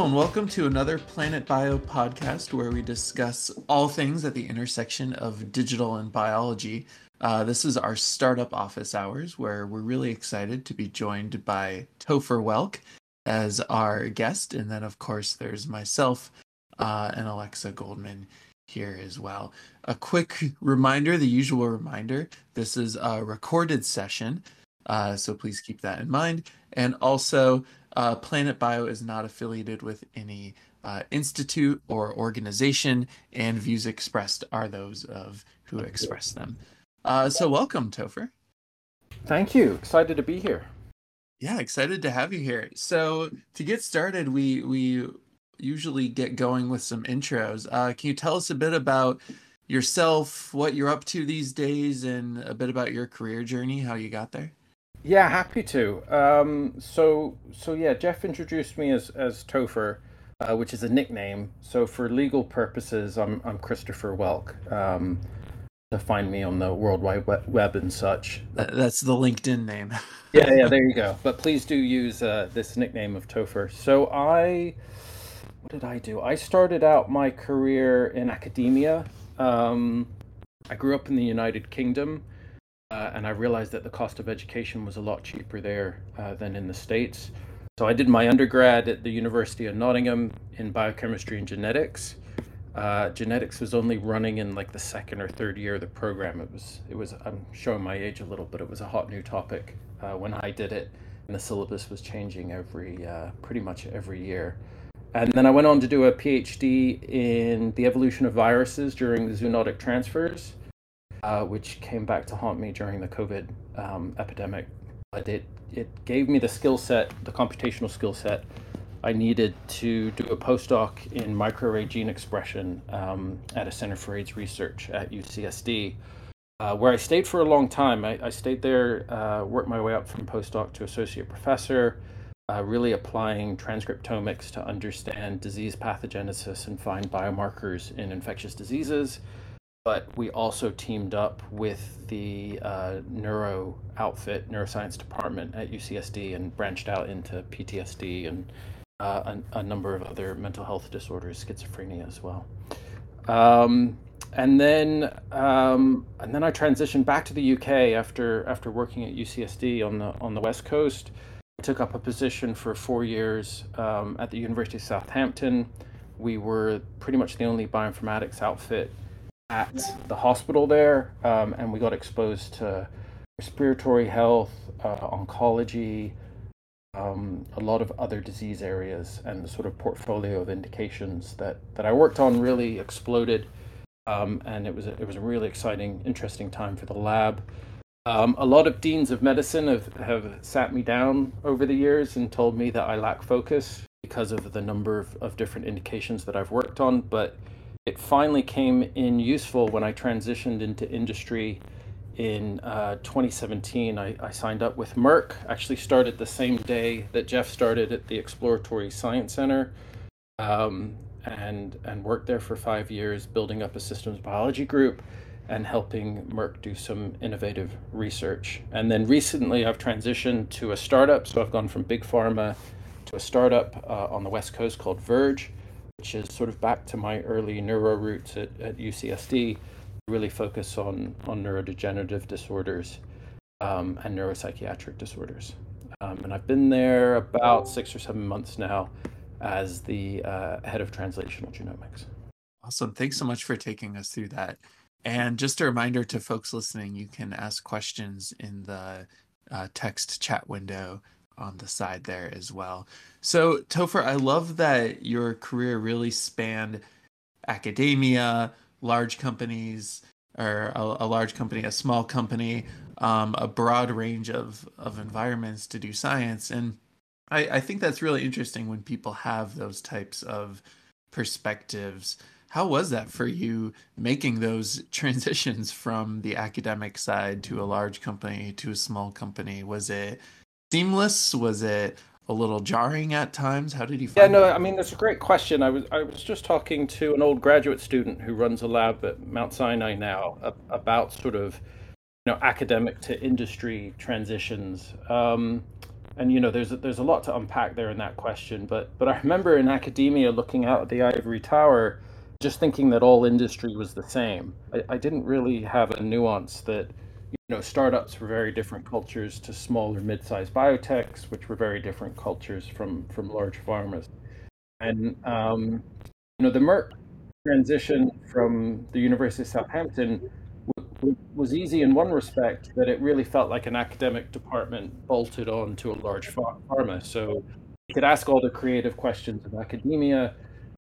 Hello, and welcome to another Planet Bio podcast where we discuss all things at the intersection of digital and biology. Uh, this is our startup office hours where we're really excited to be joined by Topher Woelk as our guest. And then, of course, there's myself uh, and Alexa Goldman here as well. A quick reminder the usual reminder this is a recorded session. Uh, so please keep that in mind. And also, uh, Planet Bio is not affiliated with any uh, institute or organization, and views expressed are those of who express them. Uh, so, welcome, Topher. Thank you. Excited to be here. Yeah, excited to have you here. So, to get started, we we usually get going with some intros. Uh, can you tell us a bit about yourself, what you're up to these days, and a bit about your career journey, how you got there? Yeah, happy to. Um, so, so yeah, Geof introduced me as as Topher, uh, which is a nickname. So, for legal purposes, I'm I'm Christopher Woelk. Um, to find me on the World Wide Web and such. That's the LinkedIn name. yeah, yeah, there you go. But please do use uh, this nickname of Topher. So I, what did I do? I started out my career in academia. Um, I grew up in the United Kingdom. Uh, and I realized that the cost of education was a lot cheaper there uh, than in the States. So I did my undergrad at the University of Nottingham in biochemistry and genetics. Uh, genetics was only running in like the second or third year of the program. It was, it was. I'm showing my age a little, but it was a hot new topic uh, when I did it, and the syllabus was changing every, uh, pretty much every year. And then I went on to do a PhD in the evolution of viruses during the zoonotic transfers uh, which came back to haunt me during the COVID um, epidemic. But it, it gave me the skill set, the computational skill set I needed to do a postdoc in microarray gene expression um, at a Center for AIDS Research at UCSD, uh, where I stayed for a long time. I, I stayed there, uh, worked my way up from postdoc to associate professor, uh, really applying transcriptomics to understand disease pathogenesis and find biomarkers in infectious diseases but we also teamed up with the uh, neuro outfit, neuroscience department at UCSD, and branched out into PTSD and uh, a, a, number of other mental health disorders, schizophrenia as well. Um, and then, um, and then I transitioned back to the UK after after working at UCSD on the on the West Coast. I took up a position for four years um, at the University of Southampton. We were pretty much the only bioinformatics outfit at the hospital there, um, and we got exposed to respiratory health, uh, oncology, um, a lot of other disease areas, and the sort of portfolio of indications that, that I worked on really exploded. Um, and it was a, it was a really exciting, interesting time for the lab. Um, a lot of deans of medicine have, have sat me down over the years and told me that I lack focus because of the number of, of different indications that I've worked on. But it finally came in useful when I transitioned into industry in uh, 2017. I, I, signed up with Merck, actually started the same day that Geof started at the Exploratory Science Center. Um, and and worked there for five years, building up a systems biology group and helping Merck do some innovative research. And then recently, I've transitioned to a startup. So I've gone from big pharma to a startup uh, on the West Coast called Verge, which is sort of back to my early neuro roots at, at UCSD, really focus on, on neurodegenerative disorders um, and neuropsychiatric disorders. Um, and I've been there about six or seven months now as the uh, head of translational genomics. Awesome. Thanks so much for taking us through that. And just a reminder to folks listening, you can ask questions in the uh, text chat window on the side there as well. So, Topher, I love that your career really spanned academia, large companies, or a, a large company, a small company, um, a broad range of, of environments to do science. And I, I think that's really interesting when people have those types of perspectives how was that for you making those transitions from the academic side to a large company to a small company? Was it seamless? Was it a little jarring at times? How did you Yeah, no, I mean that's a great question. I was I was just talking to an old graduate student who runs a lab at Mount Sinai now about sort of you know academic to industry transitions. Um, and you know there's a, there's a lot to unpack there in that question but but i remember in academia looking out at the ivory tower just thinking that all industry was the same i, I didn't really have a nuance that you know, startups were very different cultures to smaller mid-sized biotechs, which were very different cultures from from large pharmas. And um, you know, the Merck transition from the University of Southampton w- was easy in one respect, that it really felt like an academic department bolted on to a large pharma. So you could ask all the creative questions of academia,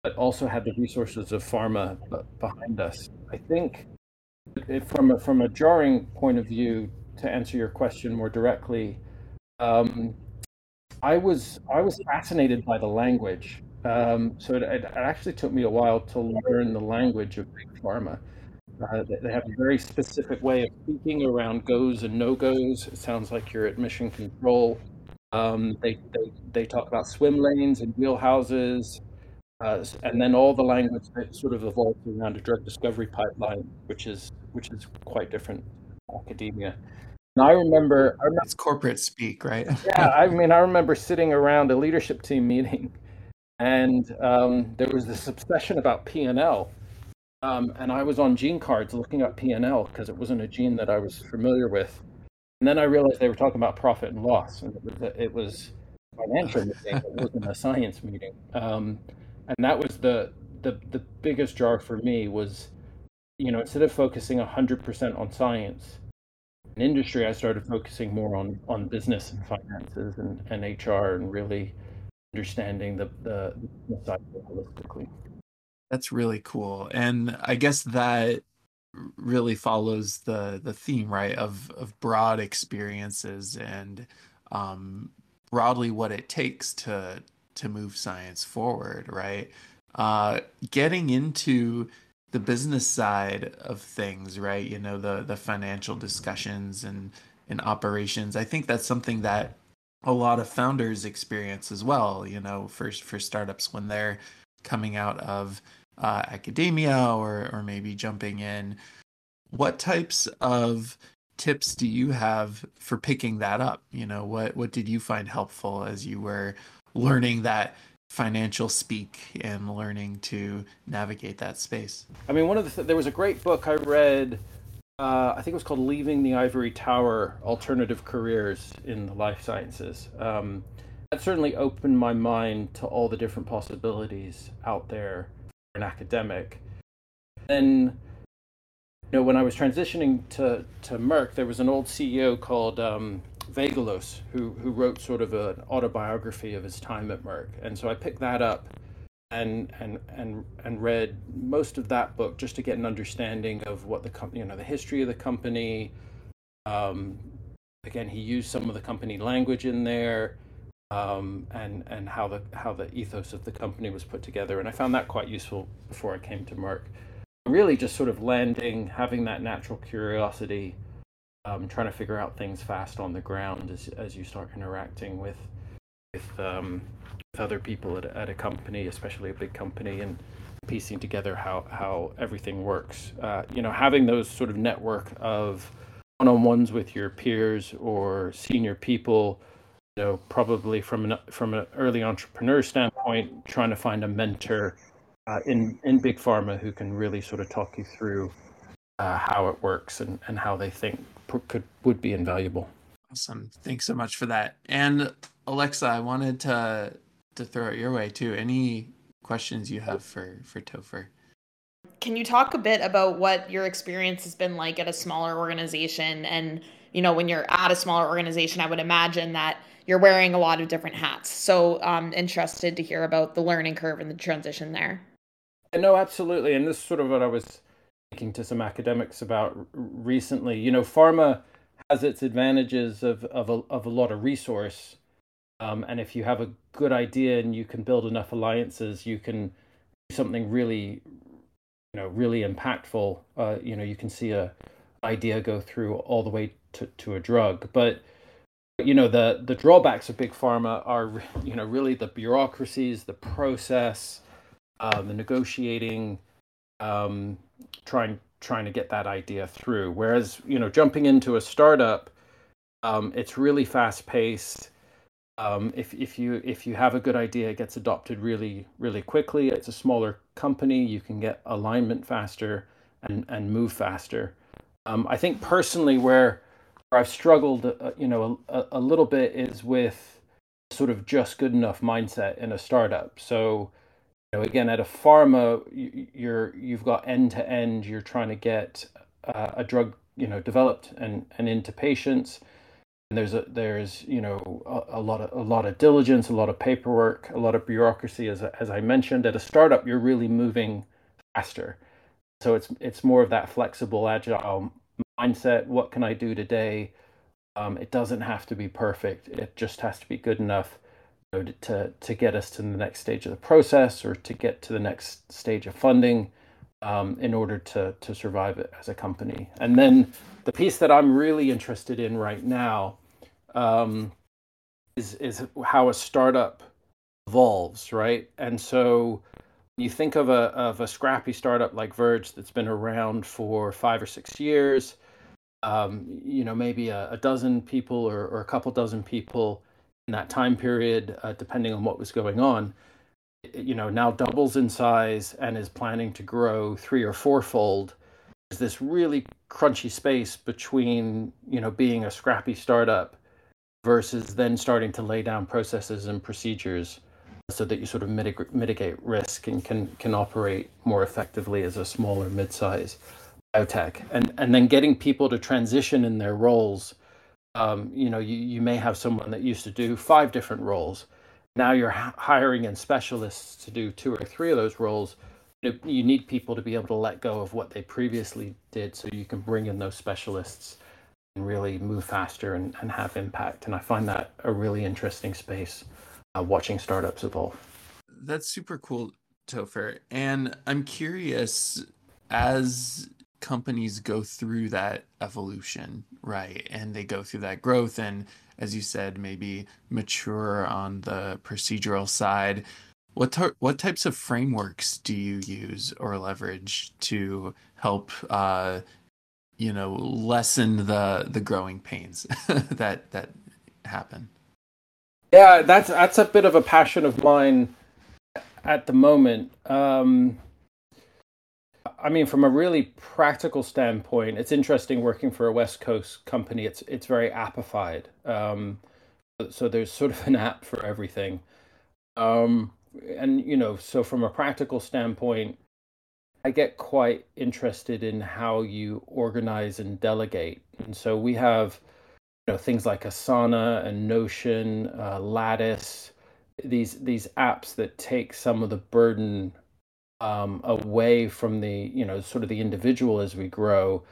but also had the resources of pharma behind us. I think from a, from a jarring point of view, to answer your question more directly, um, I was I was fascinated by the language. Um, so it, it, actually took me a while to learn the language of big pharma. Uh, they have a very specific way of speaking around goes and no goes. It sounds like you're at mission control. Um, they, they they talk about swim lanes and wheelhouses. Uh, and then all the language that sort of evolved around a drug discovery pipeline, which is which is quite different academia. And I remember, I remember it's corporate speak, right? yeah, I mean, I remember sitting around a leadership team meeting, and um, there was this obsession about P and L, um, and I was on GeneCards looking up P and L because it wasn't a gene that I was familiar with. And then I realized they were talking about profit and loss, and it was, it was financial meeting. It wasn't a science meeting. Um, and that was the the the biggest jar for me was you know instead of focusing 100% on science in industry i started focusing more on on business and finances and, and hr and really understanding the the, the side holistically. That's really cool. And i guess that really follows the the theme right of of broad experiences and um broadly what it takes to to move science forward, right? Uh, getting into the business side of things, right? You know, the the financial discussions and and operations. I think that's something that a lot of founders experience as well. You know, for for startups when they're coming out of uh, academia or or maybe jumping in. What types of tips do you have for picking that up? You know, what what did you find helpful as you were learning that financial speak and learning to navigate that space. I mean, one of the th- there was a great book I read. Uh, I think it was called "Leaving the Ivory Tower: Alternative Careers in the Life Sciences." Um, that certainly opened my mind to all the different possibilities out there for an academic. Then, you know, when I was transitioning to to Merck, there was an old CEO called um, Vagelos, who who wrote sort of an autobiography of his time at Merck, and so I picked that up and and and and read most of that book just to get an understanding of what the company, you know, the history of the company. Um, again, he used some of the company language in there, um, and and how the how the ethos of the company was put together, and I found that quite useful before I came to Merck. Really, just sort of landing, having that natural curiosity um, trying to figure out things fast on the ground as as you start interacting with with, um, with other people at, at a company, especially a big company, and piecing together how how everything works. Uh, you know, having those sort of network of one-on-ones with your peers or senior people. You know, probably from an from an early entrepreneur standpoint, trying to find a mentor uh, in in big pharma who can really sort of talk you through uh, how it works and, and how they think could would be invaluable. Awesome. Thanks so much for that. And Alexa, I wanted to to throw it your way too. Any questions you have for for Topher? Can you talk a bit about what your experience has been like at a smaller organization and you know when you're at a smaller organization I would imagine that you're wearing a lot of different hats. So I'm um, interested to hear about the learning curve and the transition there. No, absolutely. And this is sort of what I was speaking to some academics about recently. You know, pharma has its advantages of of a, of a lot of resource, um, and if you have a good idea and you can build enough alliances, you can do something really you know really impactful. Uh, you know, you can see a idea go through all the way to, to a drug, but you know the the drawbacks of big pharma are you know really the bureaucracies, the process, uh, the negotiating, um, trying trying to get that idea through. Whereas you know jumping into a startup, um, it's really fast paced. Um, if if you if you have a good idea, it gets adopted really really quickly. It's a smaller company, you can get alignment faster and and move faster. Um, I think personally, where where I've struggled, uh, you know, a, a little bit is with sort of just good enough mindset in a startup. So, know, again, at a pharma, you're you've got end to end. You're trying to get uh, a drug, you know, developed and and into patients. And there's a there's you know a, a lot of a lot of diligence, a lot of paperwork, a lot of bureaucracy. As as I mentioned, at a startup, you're really moving faster. So it's it's more of that flexible, agile mindset. What can I do today? Um, it doesn't have to be perfect. It just has to be good enough know, to to get us to the next stage of the process or to get to the next stage of funding um, in order to to survive it as a company. And then the piece that I'm really interested in right now um, is is how a startup evolves, right? And so you think of a of a scrappy startup like Verge that's been around for five or six years um, you know, maybe a, a dozen people or, or, a couple dozen people in that time period, uh, depending on what was going on, you know, now doubles in size and is planning to grow three or fourfold. Is this really crunchy space between, you know, being a scrappy startup versus then starting to lay down processes and procedures so that you sort of mitigate, mitigate risk and can, can operate more effectively as a smaller mid-size biotech and and then getting people to transition in their roles um, you know you, you may have someone that used to do five different roles. Now you're h- hiring in specialists to do two or three of those roles. You, need people to be able to let go of what they previously did so you can bring in those specialists and really move faster and, and have impact. And i find that a really interesting space uh, watching startups evolve. That's super cool topher. And i'm curious as companies go through that evolution, right? And they go through that growth and as you said, maybe mature on the procedural side. What tar- what types of frameworks do you use or leverage to help uh, you know lessen the the growing pains that that happen? Yeah, that's that's a bit of a passion of mine at the moment. Um, I mean, from a really practical standpoint, it's interesting working for a West Coast company. It's it's very appified. Um, so there's sort of an app for everything. Um, and you know, so from a practical standpoint, I get quite interested in how you organize and delegate. And so we have, you know, things like Asana and Notion, uh, Lattice, these these apps that take some of the burden um, away from the you know sort of the individual as we grow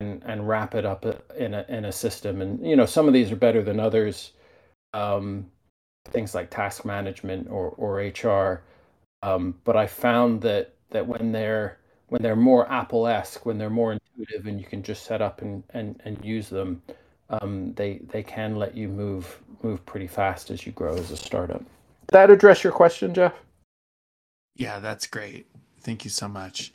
and and wrap it up uh, in a in a system and you know some of these are better than others um, things like task management or or HR um, but I found that that when they're when they're more Apple-esque when they're more intuitive and you can just set up and and, and use them um, they they can let you move move pretty fast as you grow as a startup. That address your question, Geof? Yeah, that's great. Thank you so much.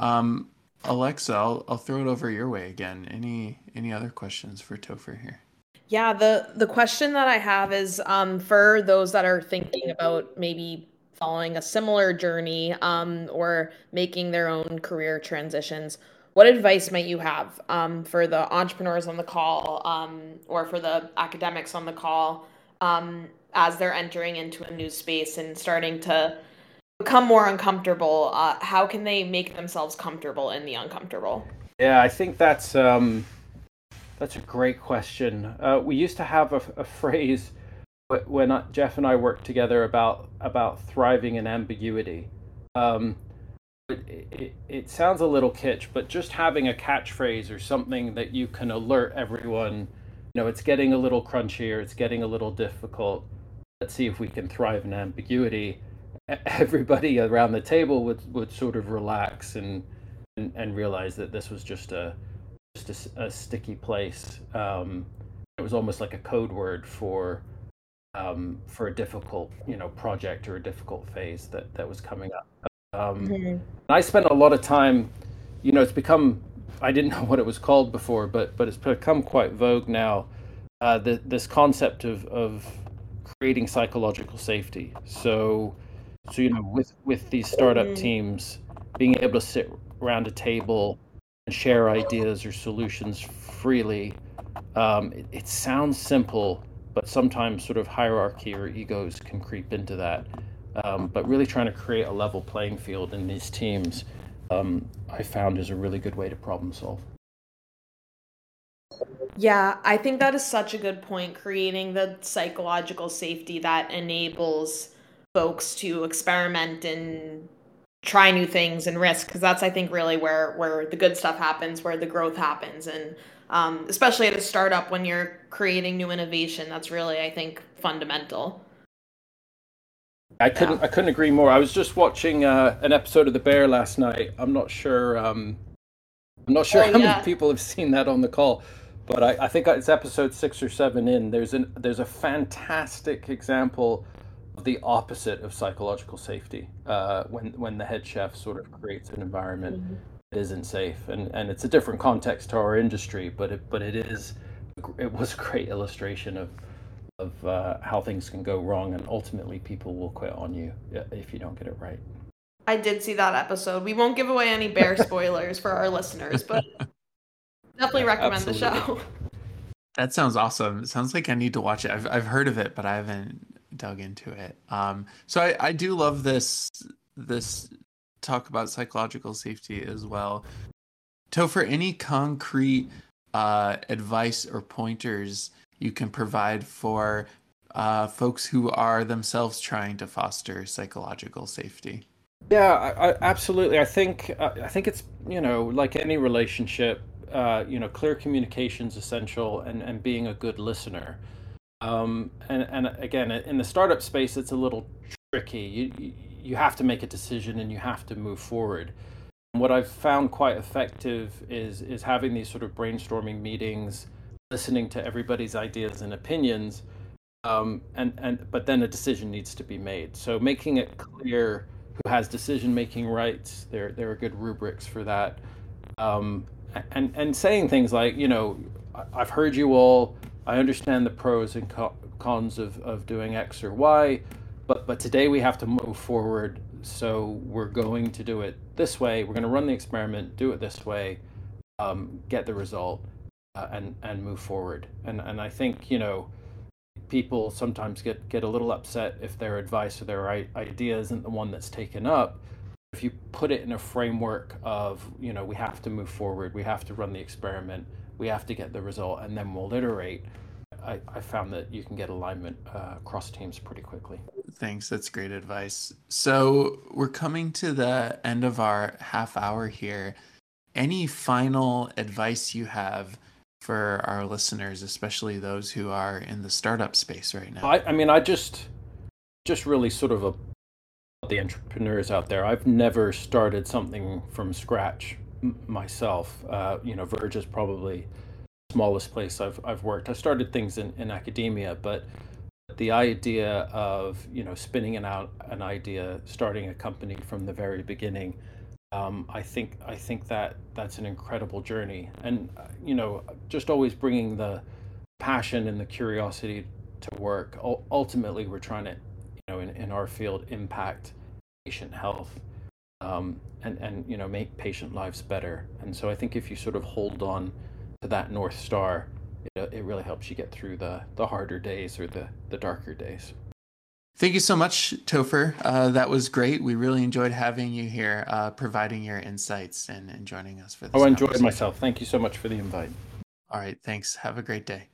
Um, Alexa, I'll, I'll throw it over your way again. Any any other questions for Topher here? Yeah, the the question that I have is um, for those that are thinking about maybe following a similar journey um, or making their own career transitions. What advice might you have um, for the entrepreneurs on the call um, or for the academics on the call um, as they're entering into a new space and starting to become more uncomfortable, uh, how can they make themselves comfortable in the uncomfortable? Yeah, I think that's um, that's a great question. Uh, we used to have a, a phrase when Geof and I worked together about about thriving in ambiguity. Um, it, it, it, sounds a little kitsch, but just having a catchphrase or something that you can alert everyone, you know, it's getting a little crunchier, it's getting a little difficult. Let's see if we can thrive in ambiguity everybody around the table would would sort of relax and and, and realize that this was just a just a, a sticky place. Um, it was almost like a code word for um, for a difficult you know project or a difficult phase that that was coming up. Um, mm-hmm. I spent a lot of time. You know, it's become I didn't know what it was called before, but but it's become quite vogue now. Uh, the, this concept of of creating psychological safety. So so you know, with with these startup mm. teams, being able to sit around a table and share ideas or solutions freely, um, it, it sounds simple, but sometimes sort of hierarchy or egos can creep into that. Um, but really trying to create a level playing field in these teams, um, I found is a really good way to problem solve. Yeah, I think that is such a good point. Creating the psychological safety that enables folks to experiment and try new things and risk because that's i think really where where the good stuff happens where the growth happens. And um, especially at a startup when you're creating new innovation that's really i think fundamental. I couldn't yeah. i couldn't agree more. I was just watching uh, an episode of the bear last night. I'm not sure um, i'm not sure oh, how yeah. many people have seen that on the call but I, I think it's episode six or seven in. There's an there's a fantastic example the opposite of psychological safety uh, when when the head chef sort of creates an environment mm-hmm. that isn't safe and and it's a different context to our industry but it but it is it was a great illustration of of uh, how things can go wrong and ultimately people will quit on you if you don't get it right i did see that episode we won't give away any bear spoilers for our listeners but definitely recommend Absolutely. the show that sounds awesome. It sounds like I need to watch it. I've I've heard of it, but I haven't dug into it. Um, so I, I do love this this talk about psychological safety as well. Topher, any concrete uh, advice or pointers you can provide for uh, folks who are themselves trying to foster psychological safety? Yeah, I, I, absolutely. I think uh, I think it's you know like any relationship, uh, you know, clear communication is essential, and and being a good listener. Um, and, and again, in the startup space, it's a little tricky. You, you have to make a decision and you have to move forward. What I've found quite effective is, is having these sort of brainstorming meetings, listening to everybody's ideas and opinions, um, and, and, but then a decision needs to be made. So making it clear who has decision making rights, there, there are good rubrics for that. Um, and, and saying things like, you know, I've heard you all I understand the pros and cons of, of doing X or Y, but but today we have to move forward. So we're going to do it this way. We're going to run the experiment, do it this way, um, get the result, uh, and and move forward. And and I think you know people sometimes get get a little upset if their advice or their idea isn't the one that's taken up. If you put it in a framework of you know we have to move forward, we have to run the experiment we have to get the result and then we'll iterate. I, I found that you can get alignment uh, across teams pretty quickly. Thanks. That's great advice. So we're coming to the end of our half hour here. Any final advice you have for our listeners, especially those who are in the startup space right now? I, I mean, I just, just really sort of a, the entrepreneurs out there. I've never started something from scratch myself. Uh, you know, Verge is probably smallest place I've I've worked. I started things in, in academia, but the idea of you know spinning out an idea, starting a company from the very beginning, um, I think I think that that's an incredible journey, and you know, just always bringing the passion and the curiosity to work. U- ultimately, we're trying to, you know, in, in our field, impact patient health um, and and you know make patient lives better. And so I think if you sort of hold on to that north star, it, it really helps you get through the the harder days or the the darker days. Thank you so much, Topher. Uh, that was great. We really enjoyed having you here, uh, providing your insights and, and joining us for this. Oh, I enjoyed myself. Thank you so much for the invite. All right. Thanks. Have a great day.